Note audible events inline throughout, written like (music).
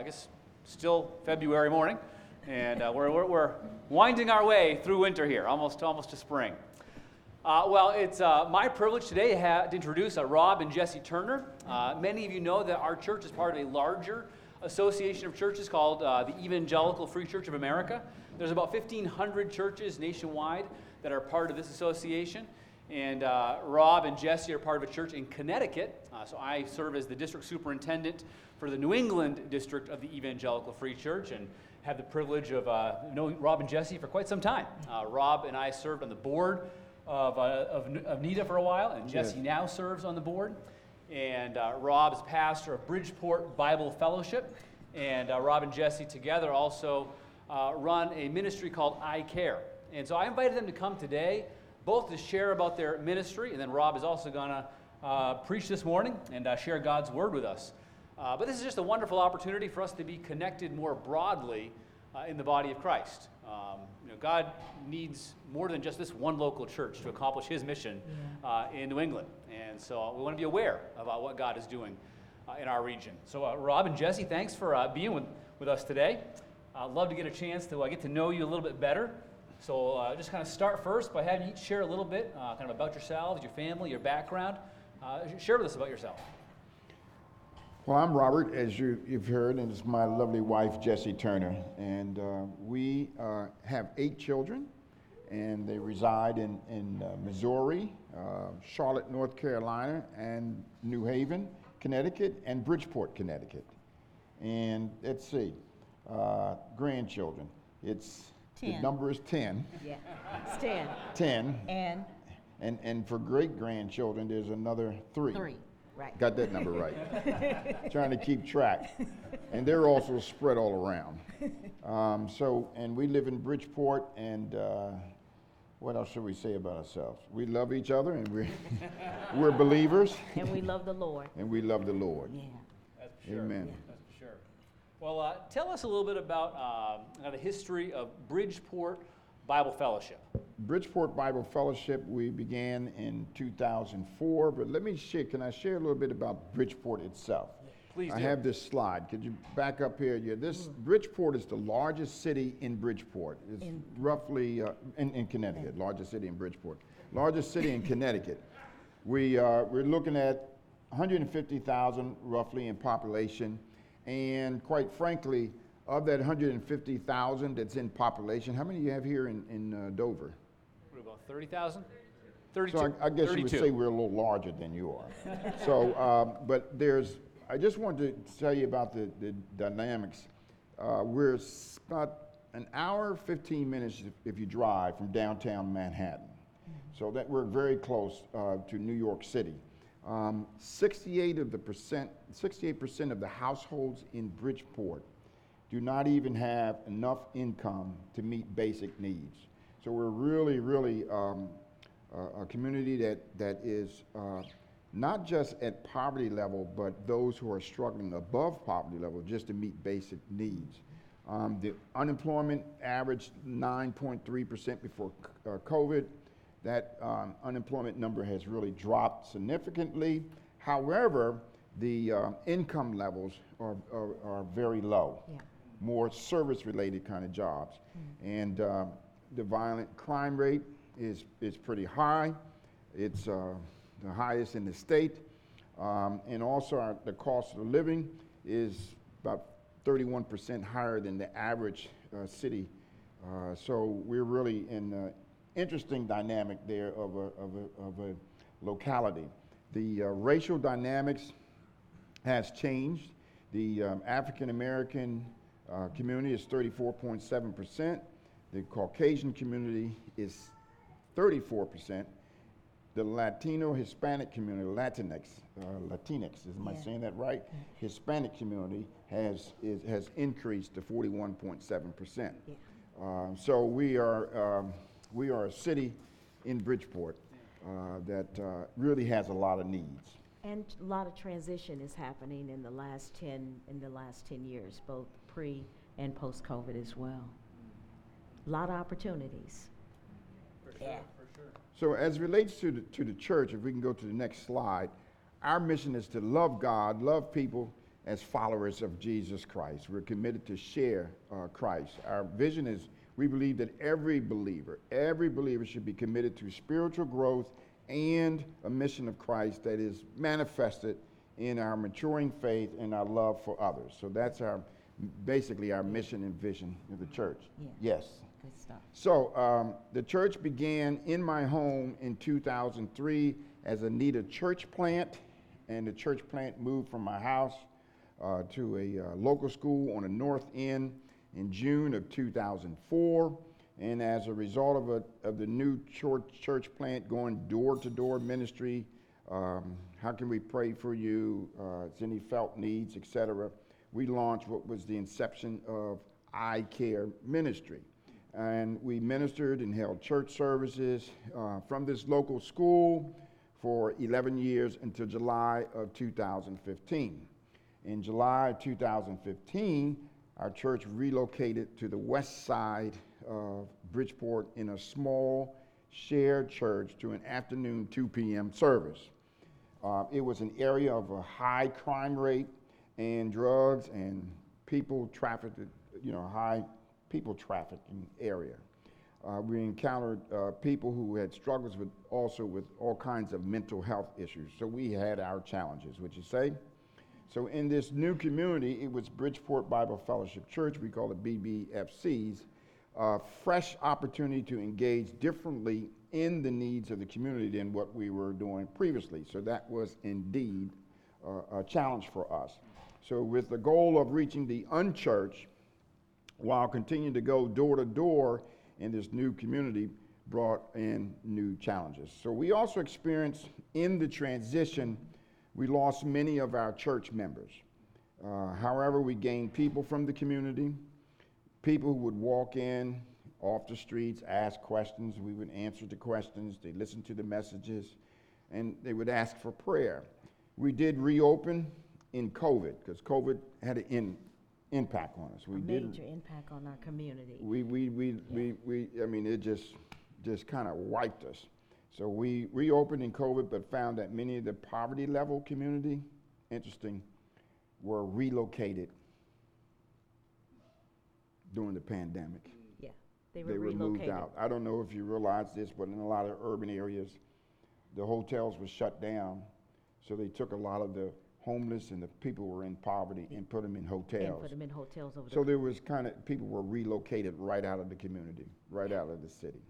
I guess, still February morning, and uh, we're, we're, we're, winding our way through winter here, almost, almost to spring. Uh, well, it's uh, my privilege today to introduce uh, Rob and Jesse Turner. Uh, many of you know that our church is part of a larger association of churches called uh, the Evangelical Free Church of America. There's about 1,500 churches nationwide that are part of this association. And uh, Rob and Jesse are part of a church in Connecticut. Uh, so I serve as the district superintendent for the New England district of the Evangelical Free Church and have the privilege of uh, knowing Rob and Jesse for quite some time. Uh, Rob and I served on the board of, uh, of, of NEDA for a while, and Jesse yes. now serves on the board. And uh, Rob is pastor of Bridgeport Bible Fellowship. And Rob and Jesse together also run a ministry called I Care. And so I invited them to come today both to share about their ministry, and then Rob is also going to uh, preach this morning and uh, share God's word with us. Uh, but this is just a wonderful opportunity for us to be connected more broadly uh, in the body of Christ. Um, you know, God needs more than just this one local church to accomplish His mission uh, in New England, and so we want to be aware about what God is doing uh, in our region. So, Rob and Jesse, thanks for being with, with us today. I'd love to get a chance to get to know you a little bit better. So uh, just kind of start first by having each share a little bit uh, kind of about yourselves, your family, your background. Uh, share with us about yourself. Well, I'm Robert, as you, have heard, and it's my lovely wife, Jessie Turner. And uh, we uh, have eight children, and they reside in, in uh, Missouri, Charlotte, North Carolina, and New Haven, Connecticut, and Bridgeport, Connecticut. And let's see, grandchildren. It's the number is 10. Yeah, it's 10. 10. And And, and for great grandchildren, there's another three. three, right. Got that number right. (laughs) Trying to keep track. And they're also spread all around. Um, so, and we live in Bridgeport, and uh, what else should we say about ourselves? We love each other, and we're, (laughs) we're believers, And we love the Lord. and we love the Lord. Yeah. That's sure. Amen. Well, uh, tell us a little bit about uh, the history of Bridgeport Bible Fellowship. Bridgeport Bible Fellowship, we began in 2004, but let me share, can I share a little bit about Bridgeport itself? Please I do. have this slide. Could you back up here? Yeah, this Bridgeport is the largest city in Bridgeport. It's in, roughly uh, in, in, Connecticut, largest city in Bridgeport. Largest city in Connecticut. We, uh, we're looking at 150,000 roughly in population. And quite frankly, of that 150,000 that's in population, how many do you have here in, in uh, Dover? What about 30,000? 32. So I, I guess 32. you would say we're a little larger than you are. (laughs) so, um, but there's, I just wanted to tell you about the, the dynamics. Uh, we're about an hour, 15 minutes if, if you drive from downtown Manhattan. Mm-hmm. So that we're very close uh, to New York City. Um, 68 of the percent, 68% of the households in Bridgeport do not even have enough income to meet basic needs. So we're really, really um, a, a, community that, that is uh, not just at poverty level, but those who are struggling above poverty level just to meet basic needs. Um, the unemployment averaged 9.3% before uh, COVID that um, unemployment number has really dropped significantly. However, the uh, income levels are, are, are very low, yeah. more service related kind of jobs. Mm-hmm. And uh, the violent crime rate is, is pretty high. It's uh, the highest in the state. Um, and also, our, the cost of living is about 31% higher than the average uh, city. Uh, so, we're really in interesting dynamic there of a, of a, of a locality. The uh, racial dynamics has changed. The um, African American uh, community is 34.7%. The Caucasian community is 34%. The Latino Hispanic community, Latinx, uh, Latinx, is, am yeah. I saying that right? Yeah. Hispanic community has, is, has increased to 41.7%. Yeah. Uh, so we are um, we are a city in Bridgeport uh, that uh, really has a lot of needs. And a lot of transition is happening in the last 10, in the last 10 years, both pre and post-COVID as well. A lot of opportunities. For sure, yeah. for sure. So as relates to the, to the church, if we can go to the next slide, our mission is to love God, love people, as followers of Jesus Christ. We're committed to share uh, Christ. Our vision is we believe that every believer, every believer should be committed to spiritual growth and a mission of Christ that is manifested in our maturing faith and our love for others. So that's our basically our mission and vision of the church. Yeah. Yes. Good stuff. So um, the church began in my home in 2003 as a needed church plant, and the church plant moved from my house uh, to a uh, local school on the north end in June of 2004. And as a result of, a, of the new church, church plant going door to door ministry, um, how can we pray for you? Uh, is any felt needs, etc. We launched what was the inception of I Care Ministry. And we ministered and held church services uh, from this local school for 11 years until July of 2015. In July 2015, our church relocated to the west side of Bridgeport in a small shared church to an afternoon 2 p.m. service. Uh, it was an area of a high crime rate and drugs and people trafficked, you know, high people trafficking area. Uh, we encountered uh, people who had struggles with also with all kinds of mental health issues. So we had our challenges, would you say? So in this new community, it was Bridgeport Bible Fellowship Church. We call it BBFCs. Uh, fresh opportunity to engage differently in the needs of the community than what we were doing previously. So that was indeed a challenge for us. So with the goal of reaching the unchurched, while continuing to go door to door in this new community brought in new challenges. So we also experienced in the transition, we lost many of our church members. Uh, however, we gained people from the community, people who would walk in off the streets, ask questions. We would answer the questions. They listened to the messages, and they would ask for prayer. We did reopen in COVID because COVID had an in, impact on us. We A did. major impact on our community. We, we, we, we, we, I mean, it just, just kind of wiped us. So we reopened in COVID, but found that many of the poverty level community, interesting, were relocated during the pandemic. Yeah, they were They were relocated. moved out. I don't know if you realize this, but in a lot of urban areas, the hotels were shut down. So they took a lot of the homeless and the people who were in poverty and put them in hotels. And put them in hotels over So there. there was kind of, people were relocated right out of the community, right out of the city.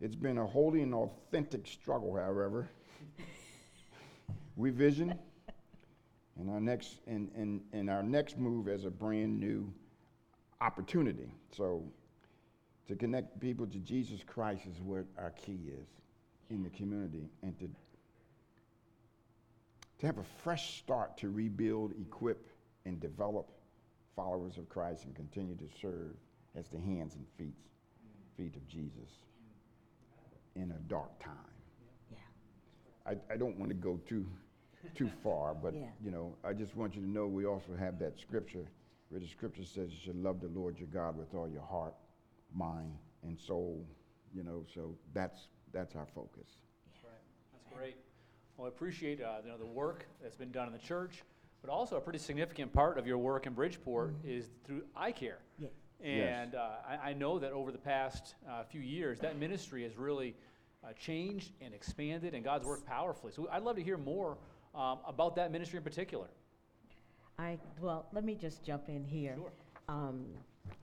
It's been a holy and authentic struggle, however. We vision and our next, and, and, and our next move as a brand new opportunity. So to connect people to Jesus Christ is what our key is in the community and to to have a fresh start to rebuild, equip, and develop followers of Christ and continue to serve as the hands and feet, feet of Jesus in a dark time. Yeah, I, I don't want to go too, too (laughs) far, but, Yeah. you know, I just want you to know we also have that scripture where the scripture says you should love the Lord your God with all your heart, mind, and soul, you know, so that's, that's our focus. Right. That's great. Well, I appreciate, uh, you know, the work that's been done in the church, but also a pretty significant part of your work in Bridgeport is through I Care. yeah, And uh, I, I know that over the past uh, few years, that ministry has really uh, changed and expanded, and God's worked powerfully. So I'd love to hear more um, about that ministry in particular. I, well, let me just jump in here. Sure. Um,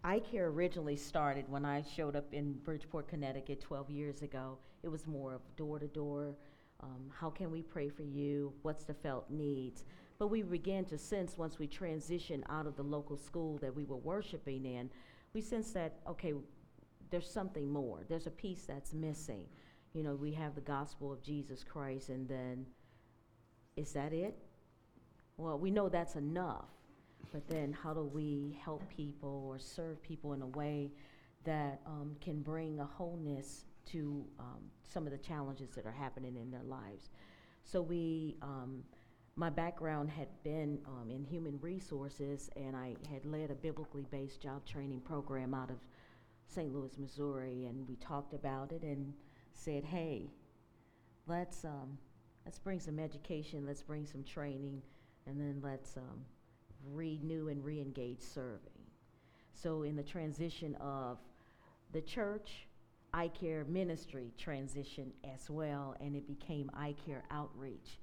iCare originally started when I showed up in Bridgeport, Connecticut 12 years ago. It was more of door to door. Um, how can we pray for you? What's the felt needs? But we began to sense once we transitioned out of the local school that we were worshiping in, we sensed that, okay, there's something more. There's a piece that's missing. You know, we have the gospel of Jesus Christ, and then is that it? Well, we know that's enough, but then how do we help people or serve people in a way that um, can bring a wholeness to um, some of the challenges that are happening in their lives? So we, um, my background had been um, in human resources, and I had led a biblically based job training program out of St. Louis, Missouri, and we talked about it and said, hey, let's um, let's bring some education, let's bring some training, and then let's um, renew and re-engage serving. So in the transition of the church, I Care ministry transitioned as well, and it became I Care outreach.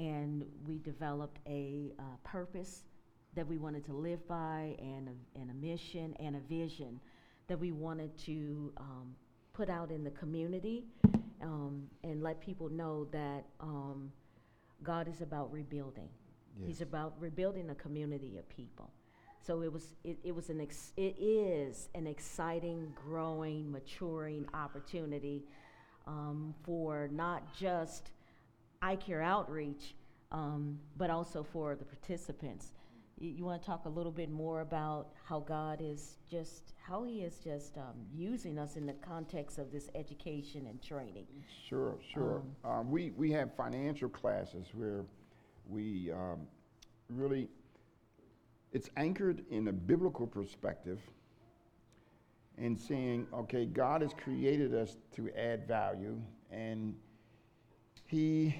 And we developed a uh, purpose that we wanted to live by, and a, and a mission and a vision that we wanted to um, put out in the community um, and let people know that um, God is about rebuilding. He's about rebuilding a community of people. So it was, it, it was an, ex- it is an exciting, growing, maturing opportunity um, for not just I Care outreach, um, but also for the participants. You, you want to talk a little bit more about how God is just, how He is just um, using us in the context of this education and training. Sure, sure. Um, we, we have financial classes where we um, really, it's anchored in a biblical perspective and saying, okay, God has created us to add value and he,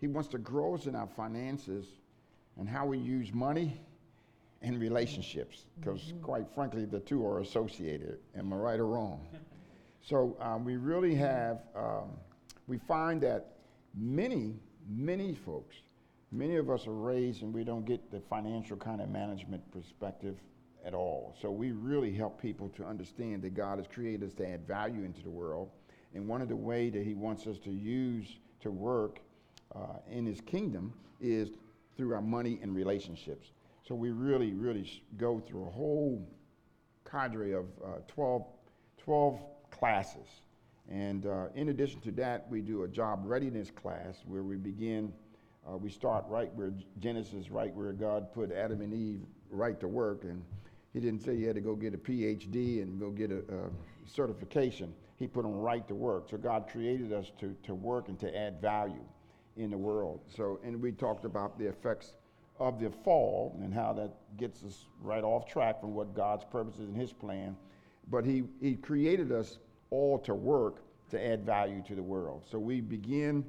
he wants to grow us in our finances and how we use money and relationships, because quite frankly, the two are associated. Am I right or wrong? (laughs) So um, we really have, um, we find that many, many folks, many of us are raised and we don't get the financial kind of management perspective at all. So we really help people to understand that God has created us to add value into the world. And one of the way that he wants us to use to work uh, in his kingdom is through our money and relationships. So we really, really go through a whole cadre of uh, 12, 12 classes. And uh, in addition to that, we do a job readiness class where we begin, uh, we start right where Genesis, right where God put Adam and Eve right to work. And he didn't say you had to go get a PhD and go get a, a certification. He put them right to work. So God created us to, to work and to add value in the world. So, and we talked about the effects of the fall and how that gets us right off track from what God's purposes and His plan. But He, he created us all to work to add value to the world. So we begin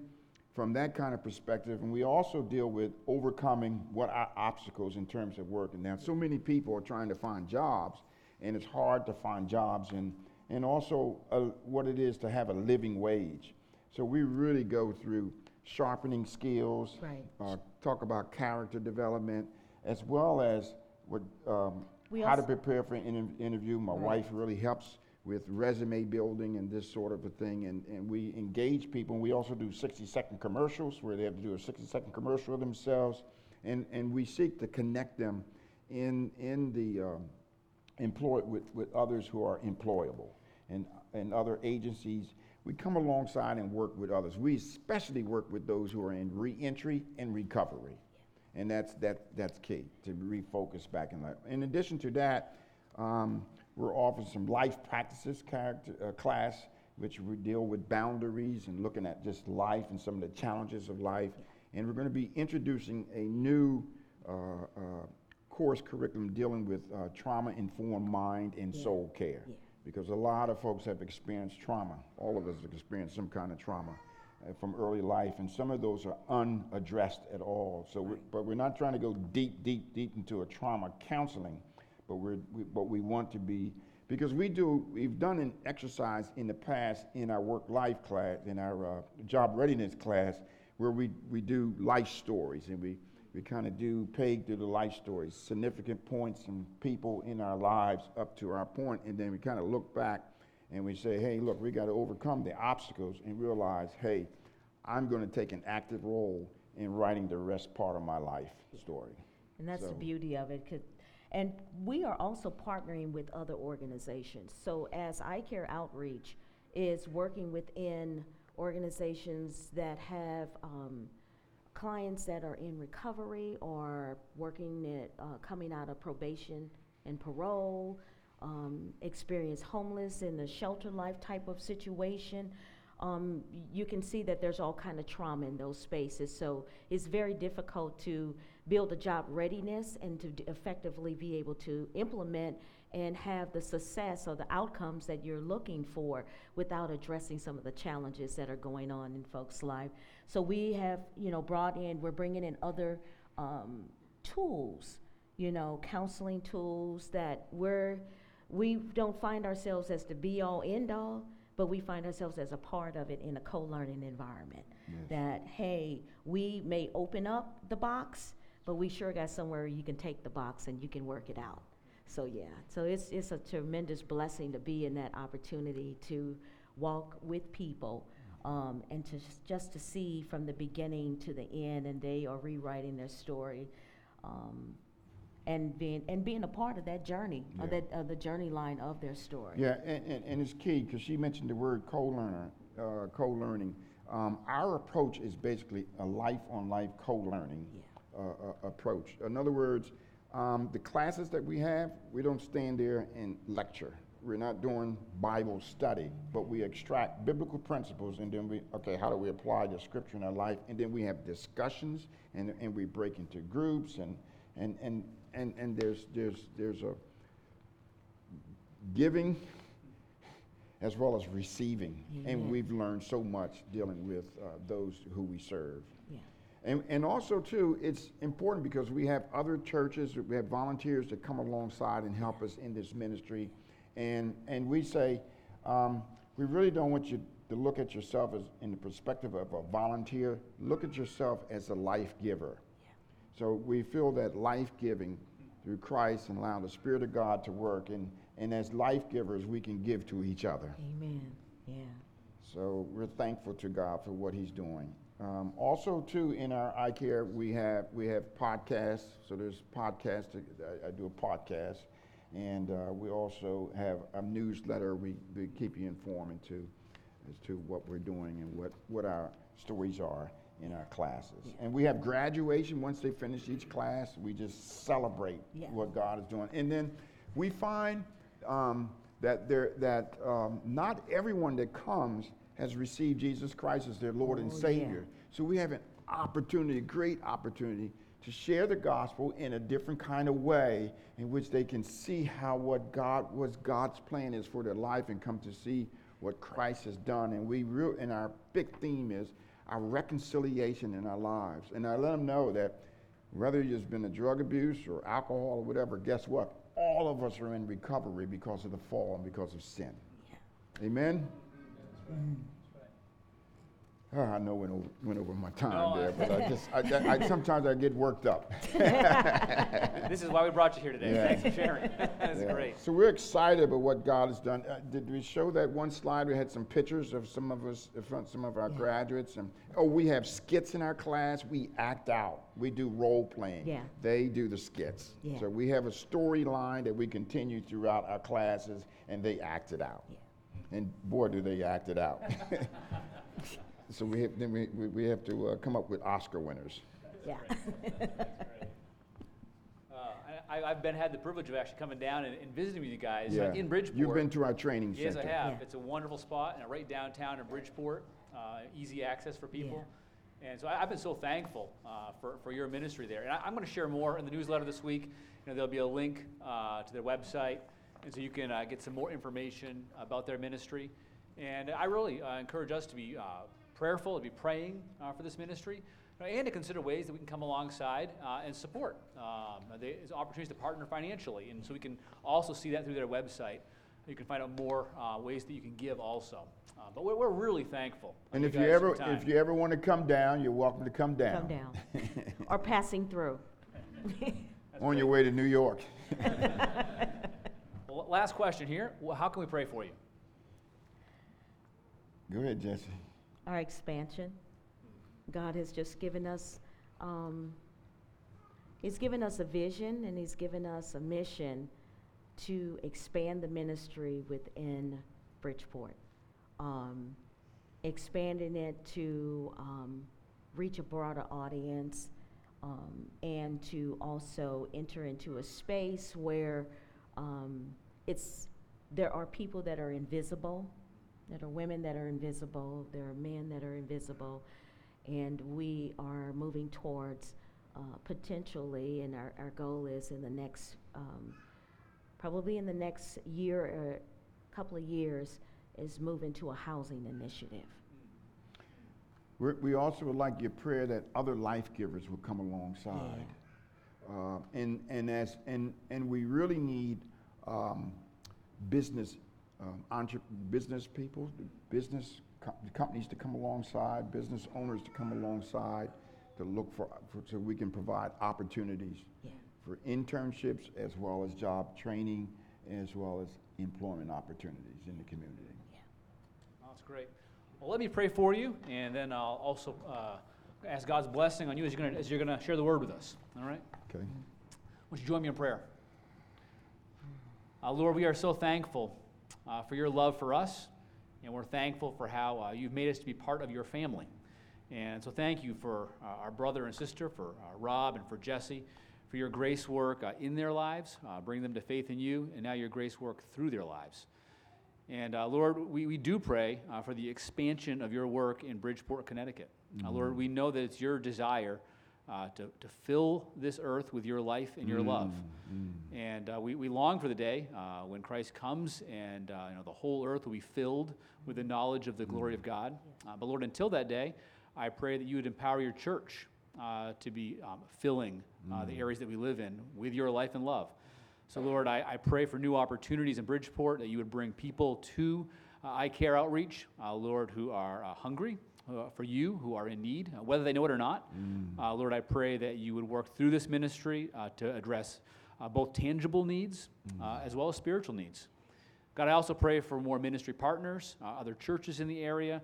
from that kind of perspective, and we also deal with overcoming what are obstacles in terms of working. Now, so many people are trying to find jobs, and it's hard to find jobs, and, and also uh, what it is to have a living wage. So we really go through sharpening skills, Right. uh, talk about character development, as well as what, um, how to prepare for an inter- interview. My Right. wife really helps with resume building and this sort of a thing, and, and we engage people. And we also do 60 second commercials where they have to do a 60 second commercial of themselves, and, and we seek to connect them in, in the um, employ with, with others who are employable and, and other agencies. We come alongside and work with others. We especially work with those who are in reentry and recovery. And that's, that, that's key to refocus back in life. In addition to that, um, we're offering some life practices character, uh, class, which we deal with boundaries and looking at just life and some of the challenges of life. And we're going to be introducing a new uh, uh, course curriculum dealing with uh, trauma informed mind and Yeah. soul care. Yeah. Because a lot of folks have experienced trauma. All of us have experienced some kind of trauma uh, from early life, and some of those are unaddressed at all. So, we're, but we're not trying to go deep, deep, deep into a trauma counseling, but we're, we, but we want to be because we do. We've done an exercise in the past in our work-life class, in our uh, job readiness class, where we we do life stories, and we we kind of do peg through the life stories, significant points and people in our lives up to our point, and then we kind of look back and we say, hey, look, we got to overcome the obstacles and realize, hey, I'm going to take an active role in writing the rest part of my life story. And that's the beauty of it. And we are also partnering with other organizations. So as I Care Outreach is working within organizations that have um, clients that are in recovery or working at, uh, coming out of probation and parole, um, experience homeless in the shelter life type of situation, um, you can see that there's all kind of trauma in those spaces. So it's very difficult to build a job readiness and to d- effectively be able to implement and have the success or the outcomes that you're looking for without addressing some of the challenges that are going on in folks' life. So we have, you know, brought in, we're bringing in other um, tools you know, counseling tools that we're, we don't find ourselves as the be all end all, but we find ourselves as a part of it in a co learning environment. Yes. That, hey, we may open up the box, but we sure got somewhere you can take the box and you can work it out. So, yeah, so it's, it's a tremendous blessing to be in that opportunity to walk with people um, and to just to see from the beginning to the end, and they are rewriting their story. Um, and being and being a part of that journey, of that of the journey line of their story. Yeah, and, and, and it's key because she mentioned the word co-learner, uh, co-learning. Um, our approach is basically a life-on-life co-learning Yeah. uh, uh, approach. In other words, um, the classes that we have, we don't stand there and lecture. We're not doing Bible study, but we extract biblical principles and then we, okay, how do we apply the scripture in our life? And then we have discussions and, and we break into groups and, and, and, and, and there's, there's, there's a giving as well as receiving. And we've learned so much dealing with uh, those who we serve. Yeah. And, and also, too, it's important because we have other churches, we have volunteers that come alongside and help us in this ministry. And, and we say, um, we really don't want you to look at yourself as in the perspective of a volunteer. Look at yourself as a life giver. So we feel that life giving through Christ and allow the Spirit of God to work. And, and as life givers, we can give to each other. Amen. Yeah. So we're thankful to God for what He's doing. Um, also, too, in our I Care, we have we have podcasts. So there's podcasts. I, I do a podcast, and uh, we also have a newsletter. We, we keep you informed to as to what we're doing and what what our stories are in our classes. And we have graduation once they finish each class. We just celebrate Yeah. what God is doing, and then we find um, that there that um, not everyone that comes has received Jesus Christ as their Lord and Oh, yeah. Savior. So we have an opportunity, a great opportunity, to share the gospel in a different kind of way, in which they can see how what God what God's plan is for their life, and come to see what Christ has done. And we real and our big theme is our reconciliation in our lives. And I let them know that whether it's been a drug abuse or alcohol or whatever, guess what? All of us are in recovery because of the fall and because of sin. Amen? Oh, I know went over, went over my time No, there, but I just, I, I, sometimes I get worked up. (laughs) This is why we brought you here today. Yeah. Thanks for sharing. (laughs) That's Yeah. great. So we're excited about what God has done. Uh, did we show that one slide? We had some pictures of some of us, in front- some of our Yeah. graduates, and oh, we have skits in our class. We act out. We do role playing. Yeah. They do the skits. Yeah. So we have a storyline that we continue throughout our classes, and they act it out. Yeah. And boy, do they act it out. (laughs) so we have, then we, we, we have to uh, come up with Oscar winners. Yeah. Uh, I, I've been had the privilege of actually coming down and, and visiting with you guys uh, Yeah. in Bridgeport. You've been to our training Yes, center. I have. Yeah. It's a wonderful spot, and right downtown in Bridgeport, uh, easy access for people. And so I, I've been so thankful uh, for, for your ministry there. And I, I'm going to share more in the newsletter this week. You know, there'll be a link uh, to their website, and so you can uh, get some more information about their ministry. And I really uh, encourage us to be uh, prayerful, to be praying uh, for this ministry, uh, and to consider ways that we can come alongside uh, and support. Um, there's opportunities to partner financially, and so we can also see that through their website. You can find out more uh, ways that you can give also. Uh, but we're, we're really thankful. uh, And if you guys ever, for your time. if you ever want to come down, you're welcome to come down. Come down. (laughs) or passing through. That's On your way to New York. (laughs) Well, last question here. Well, how can we pray for you? Go ahead, Jesse. Our expansion. God has just given us, um, He's given us a vision and He's given us a mission to expand the ministry within Bridgeport. Um, expanding it to um, reach a broader audience um, and to also enter into a space where um, it's there are people that are invisible, that are women that are invisible, there are men that are invisible, and we are moving towards uh, potentially, and our, our goal is in the next, um, probably in the next year or couple of years, is move into a housing initiative. We're, we also would like your prayer that other life givers will come alongside. Uh, and, and, as, and, and we really need um, business, um, entre- business people, business co- companies to come alongside, business owners to come alongside to look for, for so we can provide opportunities Yeah. for internships as well as job training as well as employment opportunities in the community. Oh, That's great. Well, let me pray for you, and then I'll also uh, ask God's blessing on you as you're gonna- as you're going to share the word with us. All right? Okay? Would you join me in prayer? Uh, Lord, we are so thankful uh, for your love for us, and we're thankful for how uh, you've made us to be part of your family. And so, thank you for uh, our brother and sister, for uh, Rob and for Jesse, for your grace work uh, in their lives, uh, bring them to faith in you, and now your grace work through their lives. And uh, Lord, we, we do pray uh, for the expansion of your work in Bridgeport, Connecticut. Uh, Lord, we know that it's your desire uh, to, to fill this earth with your life and your love. And uh, we, we long for the day uh, when Christ comes and uh, you know, the whole earth will be filled with the knowledge of the glory of God. Uh, but Lord, until that day, I pray that you would empower your church uh, to be um, filling uh, the areas that we live in with your life and love. So, Lord, I, I pray for new opportunities in Bridgeport, that you would bring people to I Care Outreach, uh, Lord, who are uh, hungry uh, for you, who are in need, uh, whether they know it or not. Uh, Lord, I pray that you would work through this ministry uh, to address uh, both tangible needs uh, as well as spiritual needs. God, I also pray for more ministry partners, uh, other churches in the area.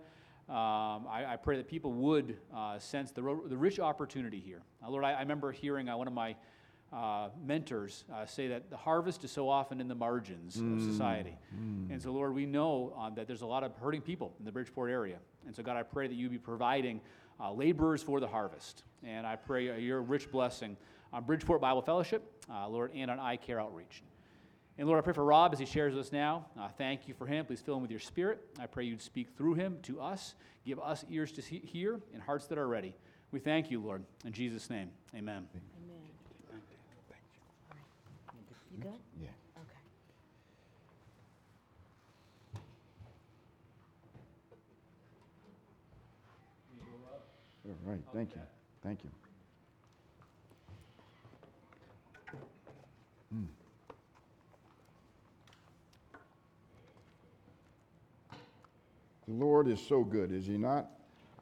Um, I, I pray that people would uh, sense the, ro- the rich opportunity here. Lord, I, I remember hearing uh, one of my uh, mentors uh, say that the harvest is so often in the margins of society. And so, Lord, we know um, that there's a lot of hurting people in the Bridgeport area. And so, God, I pray that you be providing uh, laborers for the harvest. And I pray uh, your rich blessing on Bridgeport Bible Fellowship, uh, Lord, and on I Care Outreach. And Lord, I pray for Rob as he shares with us now. Uh, thank you for him. Please fill him with your spirit. I pray you'd speak through him to us. Give us ears to see, hear and hearts that are ready. We thank you, Lord. In Jesus' name, amen. Amen. You good? Yeah. Okay. All right, thank you, thank you. Mm. The Lord is so good, is He not?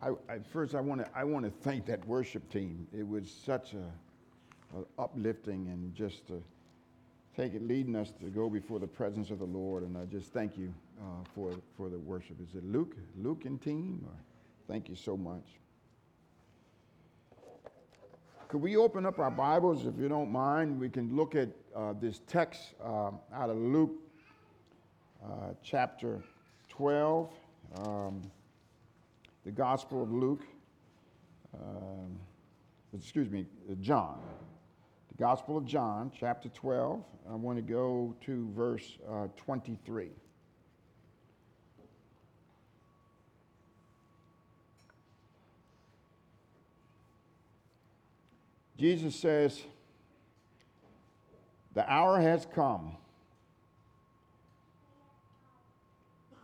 I, I, first, I want to I want to thank that worship team. It was such a, a uplifting and just to take it, leading us to go before the presence of the Lord. And I just thank you uh, for for the worship. Is it Luke, Luke and team? Or, thank you so much. Could we open up our Bibles, if you don't mind? We can look at uh, this text uh, out of Luke uh, chapter 12, um, the Gospel of Luke, um, excuse me, John. Gospel of John, chapter 12. I want to go to verse uh, 23. Jesus says, The hour has come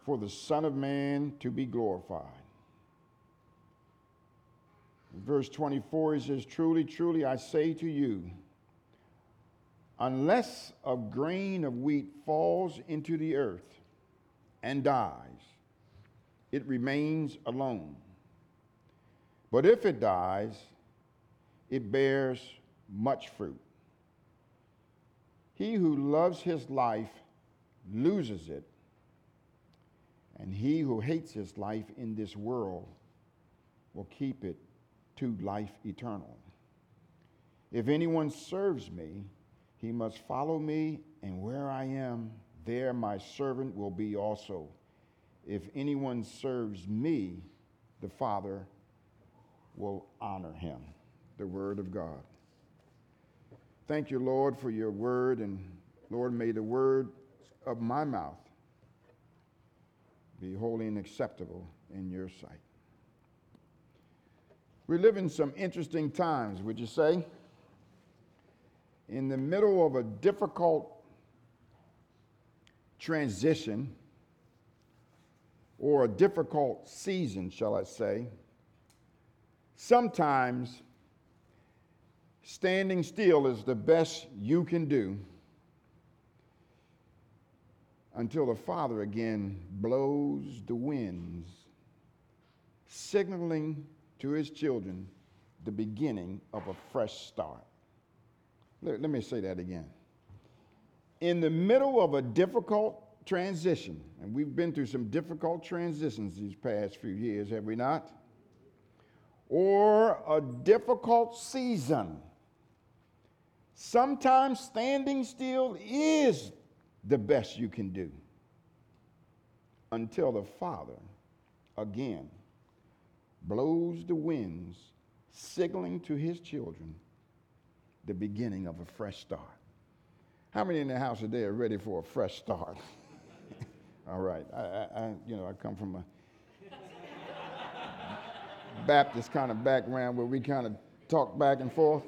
for the Son of Man to be glorified. Verse 24, he says, Truly, truly, I say to you, unless a grain of wheat falls into the earth and dies, it remains alone. But if it dies, it bears much fruit. He who loves his life loses it, and he who hates his life in this world will keep it to life eternal. If anyone serves me, he must follow me, and where I am, there my servant will be also. If anyone serves me, the Father will honor him the word of God. Thank you, Lord, for your word, and Lord, may the word of my mouth be holy and acceptable in your sight. We live in some interesting times, would you say? In the middle of a difficult transition or a difficult season, shall I say, sometimes Standing still is the best you can do until the Father again blows the winds, signaling to his children the beginning of a fresh start. Let, let, me say that again. In the middle of a difficult transition, and we've been through some difficult transitions these past few years, have we not? Or a difficult season. Sometimes standing still is the best you can do until the Father again blows the winds, signaling to his children the beginning of a fresh start. How many in the house today are ready for a fresh start? (laughs) All right. I, I, you know, I come from a Baptist kind of background where we kind of talk back and forth.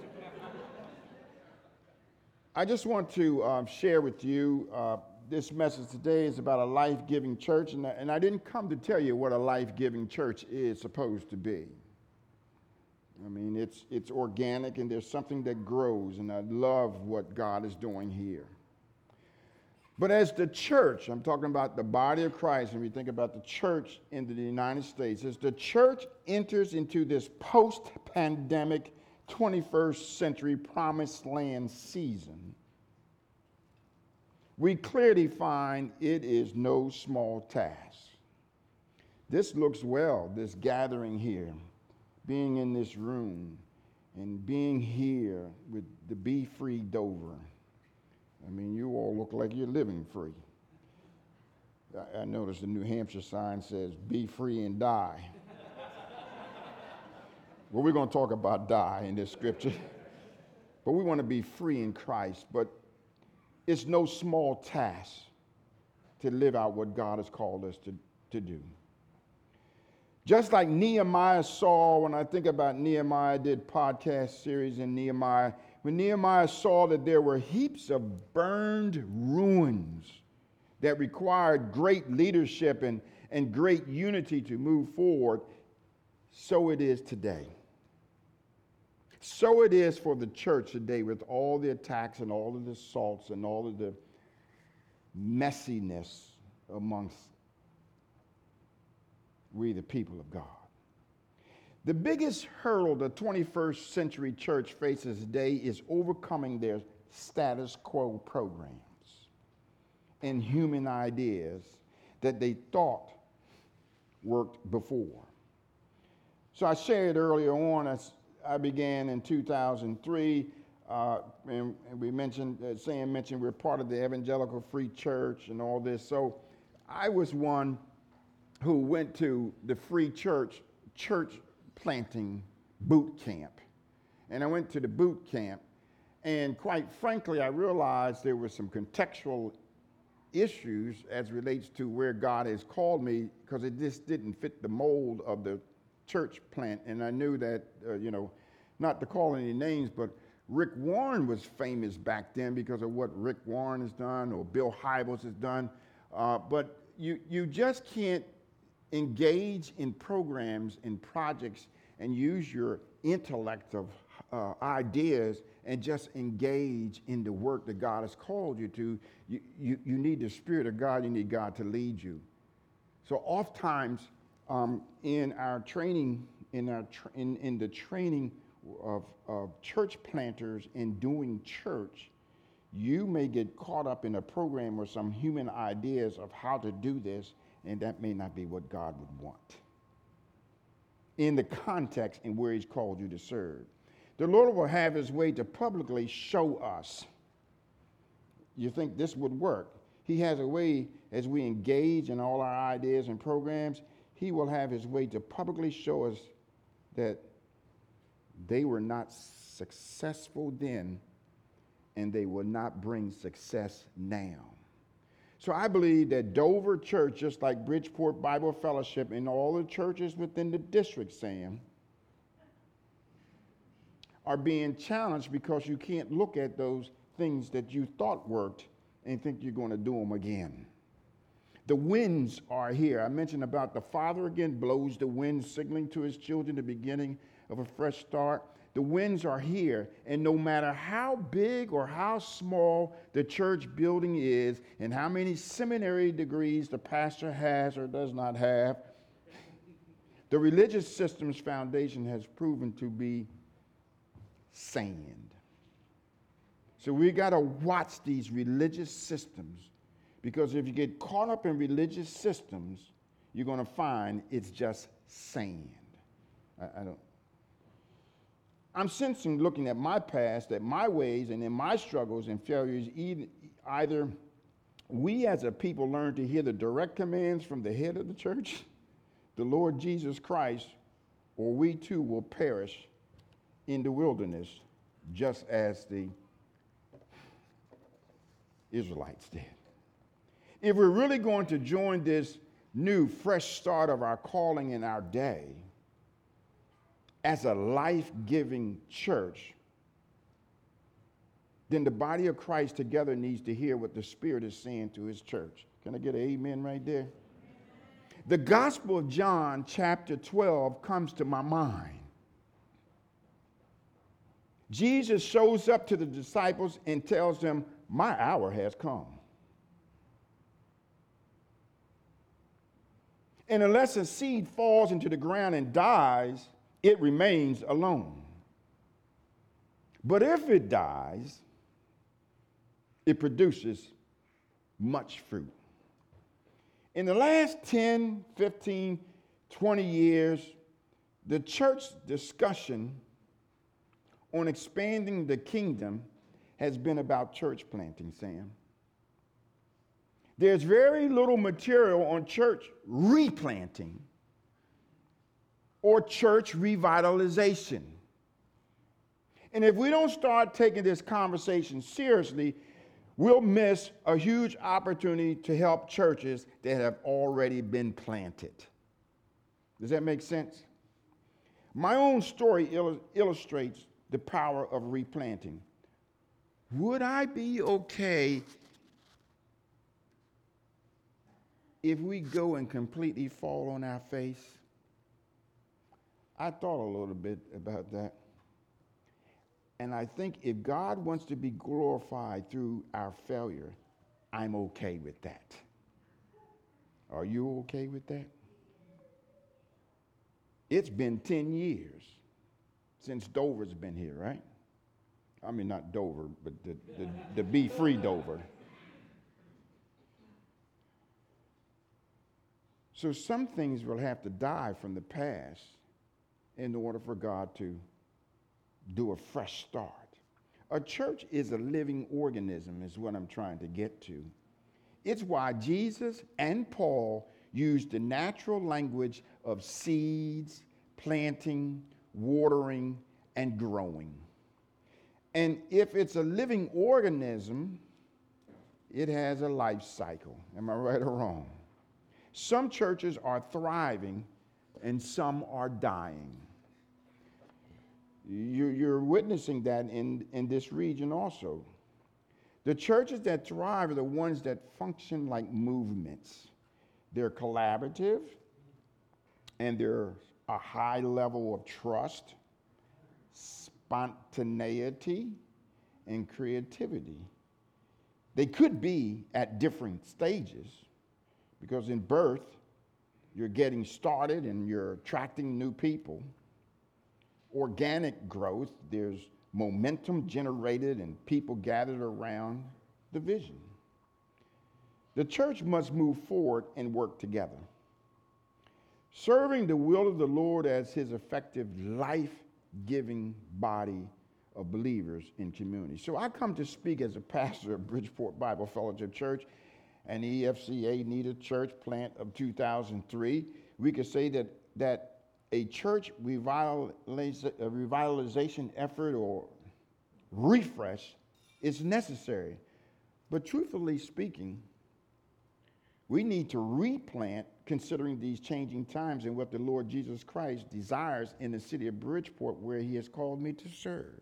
I just want to um, share with you uh, this message today is about a life giving church, and I, and I didn't come to tell you what a life giving church is supposed to be. I mean, it's, it's organic and there's something that grows, and I love what God is doing here. But as the church, I'm talking about the body of Christ, and we think about the church in the United States, as the church enters into this post pandemic 21st century promised land season, we clearly find it is no small task. This looks well, this gathering here, being in this room, and being here with the Be Free Dover. I mean, you all look like you're living free. I, I noticed the New Hampshire sign says, Be free and die. (laughs) well, we're going to talk about die in this scripture. (laughs) but we want to be free in Christ. But it's no small task to live out what God has called us to, to do. Just like Nehemiah saw, when I think about Nehemiah, I did podcast series in Nehemiah. When Nehemiah saw that there were heaps of burned ruins that required great leadership and, and great unity to move forward, so it is today. So it is for the church today with all the attacks and all of the assaults and all of the messiness amongst we, the people of God. The biggest hurdle the 21st century church faces today is overcoming their status quo programs and human ideas that they thought worked before. So I shared earlier on, as I began in 2003. Uh, and, and, we mentioned, uh, Sam mentioned we're part of the Evangelical Free Church and all this. So I was one who went to the Free Church church planting boot camp. And I went to the boot camp, and quite frankly, I realized there were some contextual issues as relates to where God has called me because it just didn't fit the mold of the church plant, and I knew that, uh, you know, not to call any names, but Rick Warren was famous back then because of what Rick Warren has done or Bill Hybels has done. Uh, but you, you just can't engage in programs and projects and use your intellect of uh, ideas and just engage in the work that God has called you to. You, you, you need the Spirit of God, you need God to lead you. So, oftentimes, um, in our training, in, our tra- in, in the training of, of church planters in doing church, you may get caught up in a program or some human ideas of how to do this, and that may not be what God would want in the context in where He's called you to serve. The Lord will have His way to publicly show us. You think this would work? He has a way as we engage in all our ideas and programs, He will have His way to publicly show us that they were not successful then, and they will not bring success now. So I believe that Dover Church, just like Bridgeport Bible Fellowship and all the churches within the district, Sam, are being challenged because you can't look at those things that you thought worked and think you're going to do them again. The winds are here. I mentioned about the Father again blows the wind, signaling to his children the beginning of a fresh start. The winds are here, and no matter how big or how small the church building is, and how many seminary degrees the pastor has or does not have, the religious system's foundation has proven to be sand. So we got to watch these religious systems because if you get caught up in religious systems, you're going to find it's just sand. I, I don't. I'm sensing, looking at my past, that my ways and in my struggles and failures, either we as a people learn to hear the direct commands from the head of the church, the Lord Jesus Christ, or we too will perish in the wilderness, just as the Israelites did. If we're really going to join this new, fresh start of our calling in our day as a life giving church, then the body of Christ together needs to hear what the Spirit is saying to his church. Can I get an amen right there? The Gospel of John, chapter 12, comes to my mind. Jesus shows up to the disciples and tells them, My hour has come. And unless a seed falls into the ground and dies, it remains alone. But if it dies, it produces much fruit. In the last 10, 15, 20 years, the church discussion on expanding the kingdom has been about church planting, Sam. There's very little material on church replanting or church revitalization. And if we don't start taking this conversation seriously, we'll miss a huge opportunity to help churches that have already been planted. Does that make sense? My own story il- illustrates the power of replanting. Would I be okay if we go and completely fall on our face? I thought a little bit about that. And I think if God wants to be glorified through our failure, I'm okay with that. Are you okay with that? It's been 10 years since Dover's been here, right? I mean, not Dover, but the, the, the Be Free Dover. So some things will have to die from the past in order for God to do a fresh start. A church is a living organism, is what I'm trying to get to. It's why Jesus and Paul used the natural language of seeds, planting, watering, and growing. And if it's a living organism, it has a life cycle. Am I right or wrong? Some churches are thriving and some are dying. You're witnessing that in, in this region also. The churches that thrive are the ones that function like movements. They're collaborative and they're a high level of trust, spontaneity, and creativity. They could be at different stages because in birth, you're getting started and you're attracting new people. Organic growth, there's momentum generated and people gathered around the vision. The church must move forward and work together serving the will of the Lord as his effective life giving body of believers in community. So I come to speak as a pastor of Bridgeport Bible Fellowship Church, an EFCA needed church plant of 2003. We could say that, that a church uh, revitalization effort or refresh is necessary. But truthfully speaking, we need to replant considering these changing times and what the Lord Jesus Christ desires in the city of Bridgeport where he has called me to serve.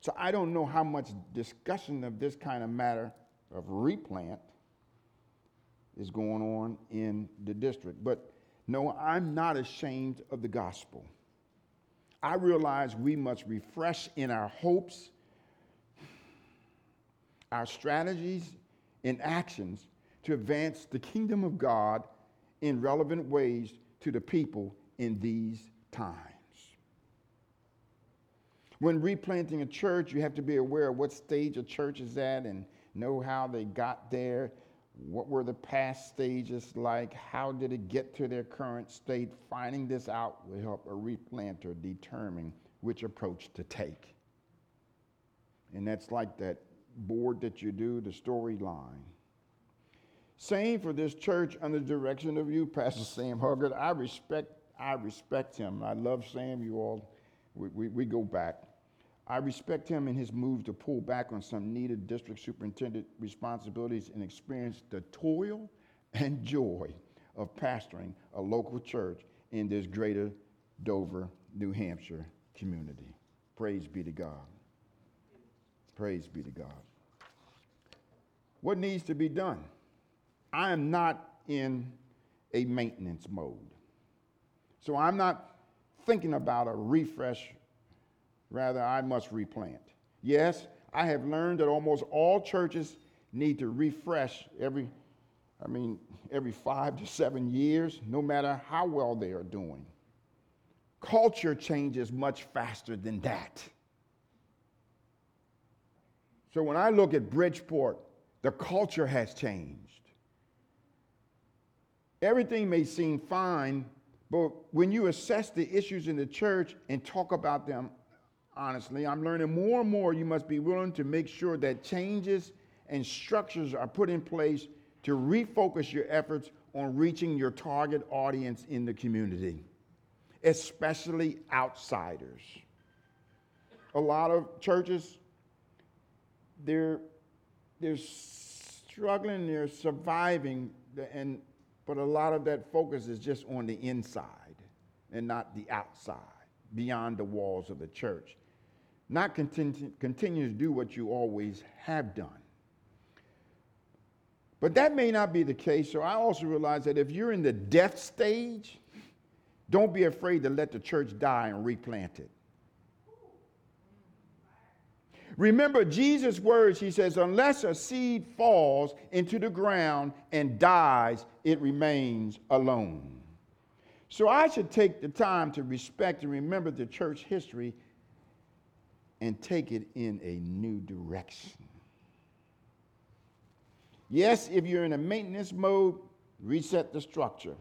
So I don't know how much discussion of this kind of matter of replant is going on in the district. But no, I'm not ashamed of the gospel. I realize we must refresh in our hopes, our strategies, and actions to advance the kingdom of God in relevant ways to the people in these times. When replanting a church, you have to be aware of what stage a church is at and know how they got there. What were the past stages like? How did it get to their current state? Finding this out will help a replanter determine which approach to take. And that's like that board that you do, the storyline. Same for this church under the direction of you, Pastor Sam Huggard. I respect, I respect him. I love Sam, you all. We, we, we go back. I respect him in his move to pull back on some needed district superintendent responsibilities and experience the toil and joy of pastoring a local church in this greater Dover, New Hampshire community. Praise be to God. Praise be to God. What needs to be done? I am not in a maintenance mode. So I'm not thinking about a refresh, rather, I must replant. Yes, I have learned that almost all churches need to refresh every, I mean, every five to seven years, no matter how well they are doing. Culture changes much faster than that. So when I look at Bridgeport, the culture has changed. Everything may seem fine, but when you assess the issues in the church and talk about them honestly, I'm learning more and more you must be willing to make sure that changes and structures are put in place to refocus your efforts on reaching your target audience in the community, especially outsiders. A lot of churches, they're, they're struggling, they're surviving, and but a lot of that focus is just on the inside and not the outside, beyond the walls of the church. Not continue, continue to do what you always have done. But that may not be the case, so I also realize that if you're in the death stage, don't be afraid to let the church die and replant it. Remember Jesus' words, he says, unless a seed falls into the ground and dies, it remains alone. So I should take the time to respect and remember the church history and take it in a new direction. Yes, if you're in a maintenance mode, reset the structure.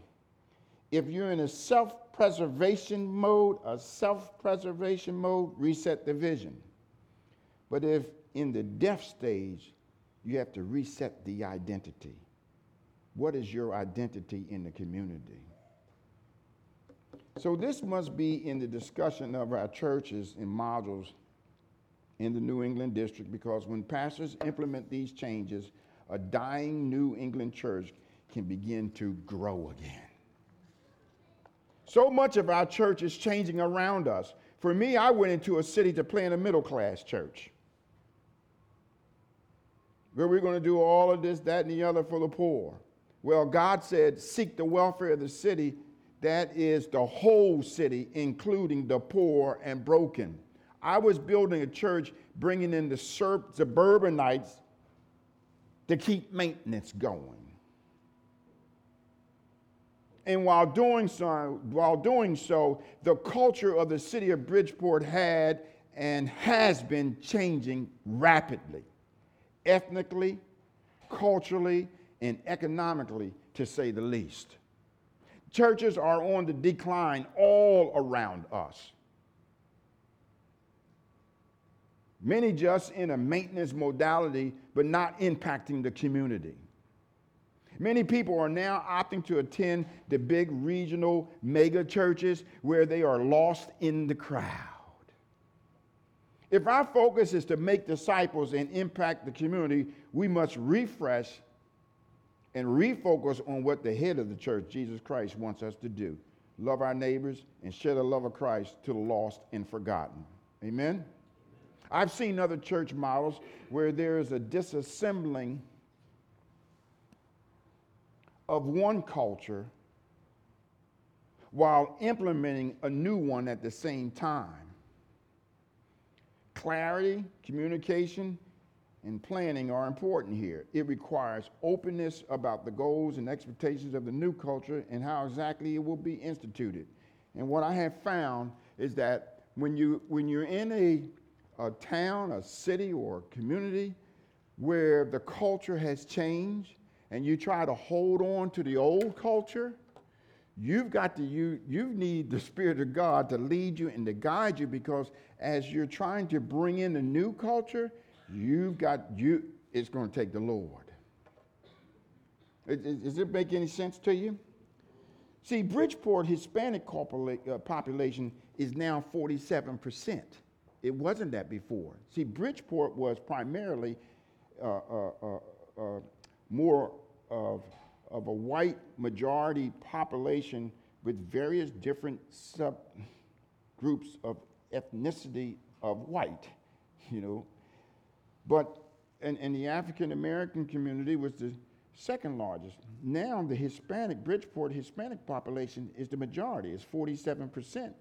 If you're in a self preservation mode, a self preservation mode, reset the vision. But if in the death stage, you have to reset the identity. What is your identity in the community? So, this must be in the discussion of our churches and modules in the New England district because when pastors implement these changes, a dying New England church can begin to grow again. So much of our church is changing around us. For me, I went into a city to plant a middle class church where we're going to do all of this, that, and the other for the poor. Well, God said, seek the welfare of the city. That is the whole city, including the poor and broken. I was building a church, bringing in the suburbanites to keep maintenance going. And while doing so, while doing so, the culture of the city of Bridgeport had and has been changing rapidly ethnically, culturally, and economically, to say the least. Churches are on the decline all around us. Many just in a maintenance modality, but not impacting the community. Many people are now opting to attend the big regional mega churches where they are lost in the crowd. If our focus is to make disciples and impact the community, we must refresh and refocus on what the head of the church, Jesus Christ, wants us to do love our neighbors and share the love of Christ to the lost and forgotten. Amen? I've seen other church models where there is a disassembling of one culture while implementing a new one at the same time. Clarity, communication, and planning are important here. It requires openness about the goals and expectations of the new culture and how exactly it will be instituted. And what I have found is that when, you, when you're in a, a town, a city, or a community where the culture has changed and you try to hold on to the old culture, you've got to you you need the spirit of god to lead you and to guide you because as you're trying to bring in a new culture you've got you it's going to take the lord. Does it make any sense to you? See bridgeport hispanic uh, population is now 47% it wasn't that before see bridgeport was primarily uh, uh, uh, uh more of of a white majority population with various different subgroups of ethnicity of white, you know. But, and, and the African American community was the second largest. Now the Hispanic, Bridgeport Hispanic population is the majority, it's 47%.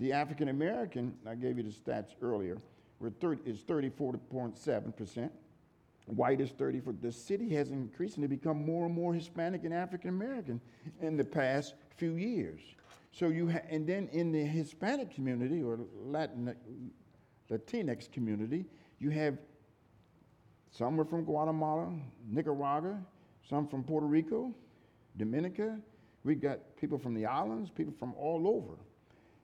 The African American, I gave you the stats earlier, were 30, is 34.7% white is 30 for the city has increasingly become more and more hispanic and african american in the past few years. So you ha- and then in the hispanic community or latin latinx community you have some are from guatemala nicaragua some from puerto rico dominica. We've got people from the islands people from all over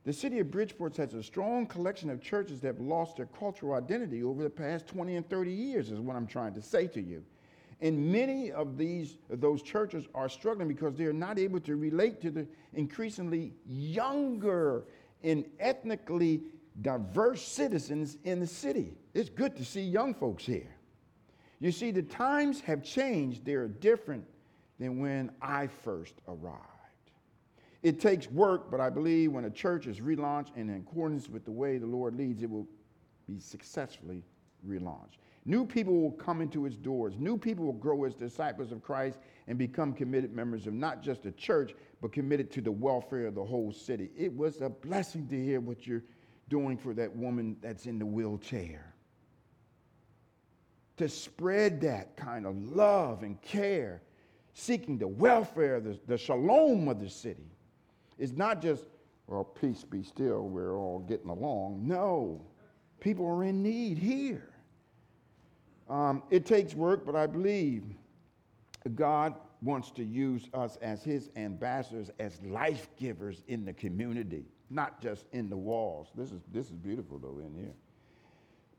the city of Bridgeport has a strong collection of churches that have lost their cultural identity over the past 20 and 30 years, is what I'm trying to say to you. And many of these those churches are struggling because they're not able to relate to the increasingly younger and ethnically diverse citizens in the city. It's good to see young folks here. You see, the times have changed. They're different than when I first arrived. It takes work, but I believe when a church is relaunched and in accordance with the way the Lord leads, it will be successfully relaunched. New people will come into its doors. New people will grow as disciples of Christ and become committed members of not just the church, but committed to the welfare of the whole city. It was a blessing to hear what you're doing for that woman that's in the wheelchair. To spread that kind of love and care, seeking the welfare, the, the shalom of the city. It's not just, well, peace be still, we're all getting along. No, people are in need here. Um, it takes work, but I believe God wants to use us as his ambassadors, as life givers in the community, not just in the walls. This is, this is beautiful, though, in here.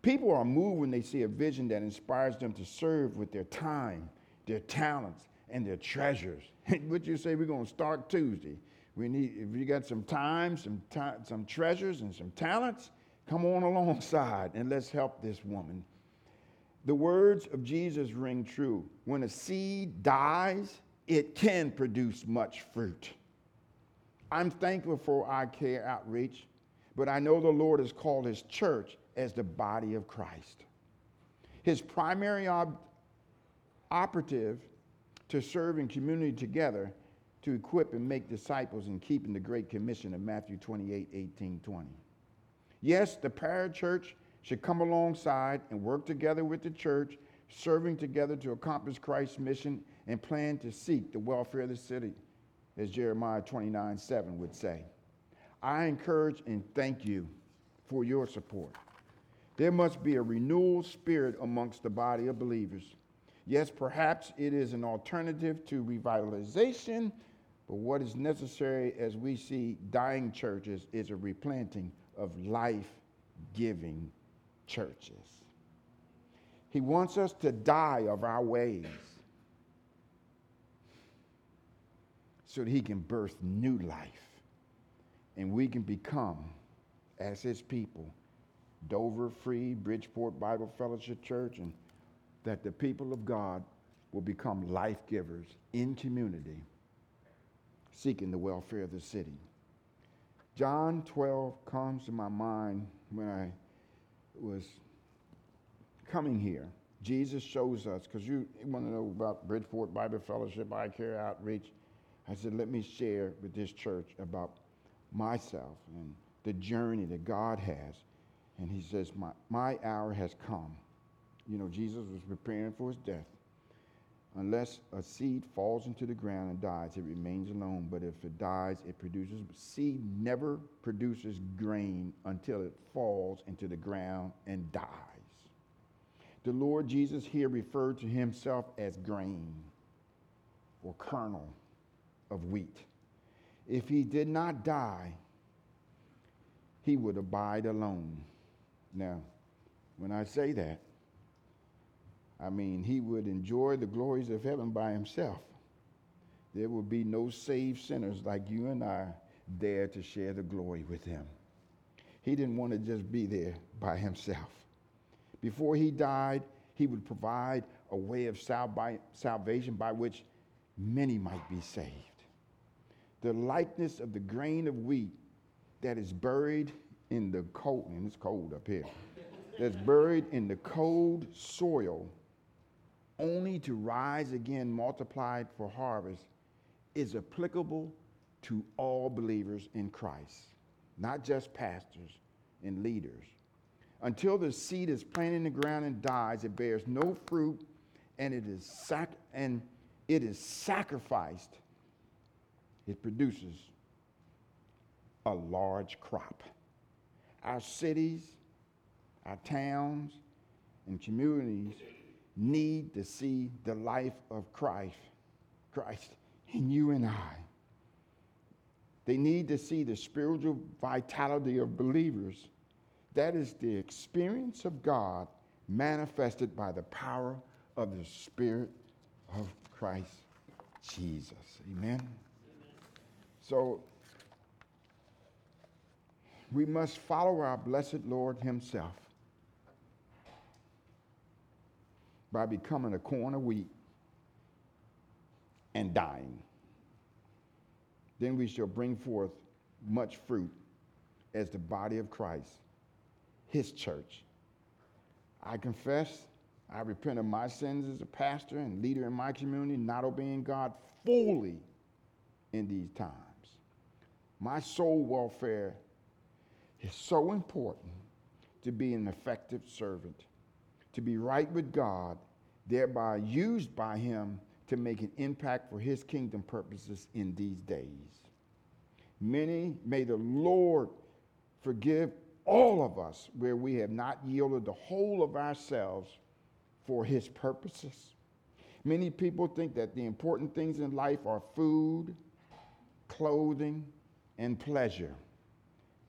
People are moved when they see a vision that inspires them to serve with their time, their talents, and their treasures. (laughs) Would you say we're going to start Tuesday? We need, if you got some time, some time, some treasures, and some talents, come on alongside and let's help this woman. The words of Jesus ring true. When a seed dies, it can produce much fruit. I'm thankful for I Care Outreach, but I know the Lord has called his church as the body of Christ. His primary ob- operative to serve in community together to equip and make disciples in keeping the Great Commission of Matthew 28 18, 20. Yes, the parachurch should come alongside and work together with the church, serving together to accomplish Christ's mission and plan to seek the welfare of the city, as Jeremiah 29 7 would say. I encourage and thank you for your support. There must be a renewal spirit amongst the body of believers. Yes, perhaps it is an alternative to revitalization but what is necessary as we see dying churches is a replanting of life giving churches. He wants us to die of our ways so that he can birth new life and we can become, as his people, Dover Free, Bridgeport Bible Fellowship Church, and that the people of God will become life givers in community seeking the welfare of the city. John 12 comes to my mind when I was coming here. Jesus shows us, because you, want to know about Bridgeport Bible Fellowship, I Care Outreach, I said, let me share with this church about myself and the journey that God has. And he says, my, my hour has come. You know, Jesus was preparing for his death. Unless a seed falls into the ground and dies, it remains alone. But if it dies, it produces. Seed never produces grain until it falls into the ground and dies. The Lord Jesus here referred to himself as grain or kernel of wheat. If he did not die, he would abide alone. Now, when I say that, I mean, he would enjoy the glories of heaven by himself. There would be no saved sinners like you and I there to share the glory with him. He didn't want to just be there by himself. Before he died, he would provide a way of salvation by which many might be saved. The likeness of the grain of wheat that is buried in the cold, and it's cold up here, that's buried in the cold soil only to rise again multiplied for harvest is applicable to all believers in Christ, not just pastors and leaders. Until the seed is planted in the ground and dies, it bears no fruit and it is sac- and it is sacrificed. It produces a large crop. Our cities, our towns, and communities need to see the life of Christ, Christ in you and I. They need to see the spiritual vitality of believers. That is the experience of God manifested by the power of the Spirit of Christ Jesus. Amen. Amen. So we must follow our blessed Lord Himself by becoming a corn of wheat and dying. Then we shall bring forth much fruit as the body of Christ, his church. I confess, I repent of my sins as a pastor and leader in my community, not obeying God fully in these times. My soul welfare is so important to be an effective servant to be right with God, thereby used by Him to make an impact for His kingdom purposes in these days. Many, may the Lord forgive all of us where we have not yielded the whole of ourselves for His purposes. Many people think that the important things in life are food, clothing, and pleasure.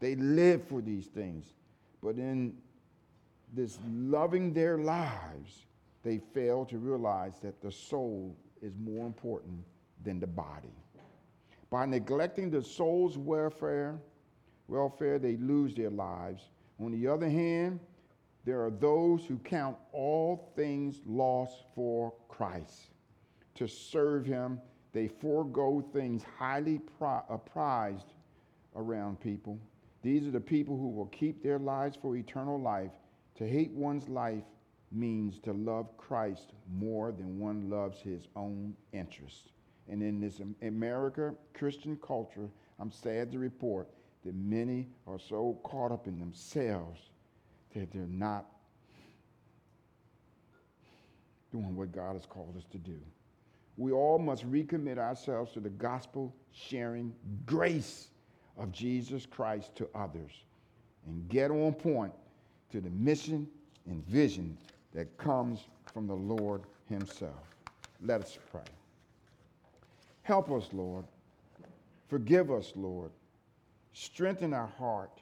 They live for these things. But in this loving their lives, they fail to realize that the soul is more important than the body. By neglecting the soul's welfare, welfare, they lose their lives. On the other hand, there are those who count all things lost for Christ. To serve him, they forego things highly uh, prized around people. These are the people who will keep their lives for eternal life to hate one's life means to love Christ more than one loves his own interests. And in this America Christian culture, I'm sad to report that many are so caught up in themselves that they're not doing what God has called us to do. We all must recommit ourselves to the gospel sharing grace of Jesus Christ to others and get on point to the mission and vision that comes from the Lord Himself. Let us pray. Help us, Lord. Forgive us, Lord. Strengthen our heart,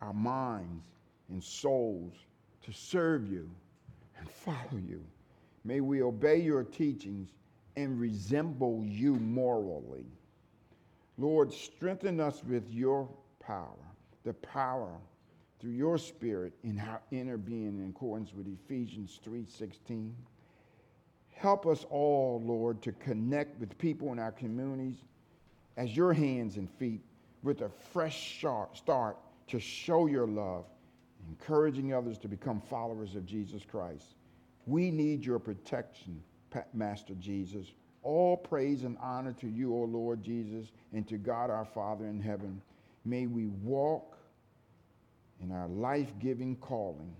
our minds, and souls to serve you and follow you. May we obey your teachings and resemble you morally. Lord, strengthen us with your power, the power through your spirit in our inner being in accordance with Ephesians 3:16. Help us all, Lord, to connect with people in our communities as your hands and feet with a fresh start to show your love, encouraging others to become followers of Jesus Christ. We need your protection, Master Jesus, All praise and honor to you, O Lord Jesus, and to God our Father in heaven. May we walk in our life giving calling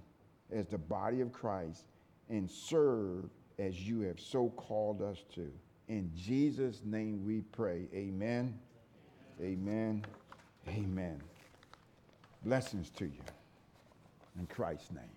as the body of Christ and serve as you have so called us to. In Jesus' name we pray. Amen. Amen. Amen. Blessings to you. In Christ's name.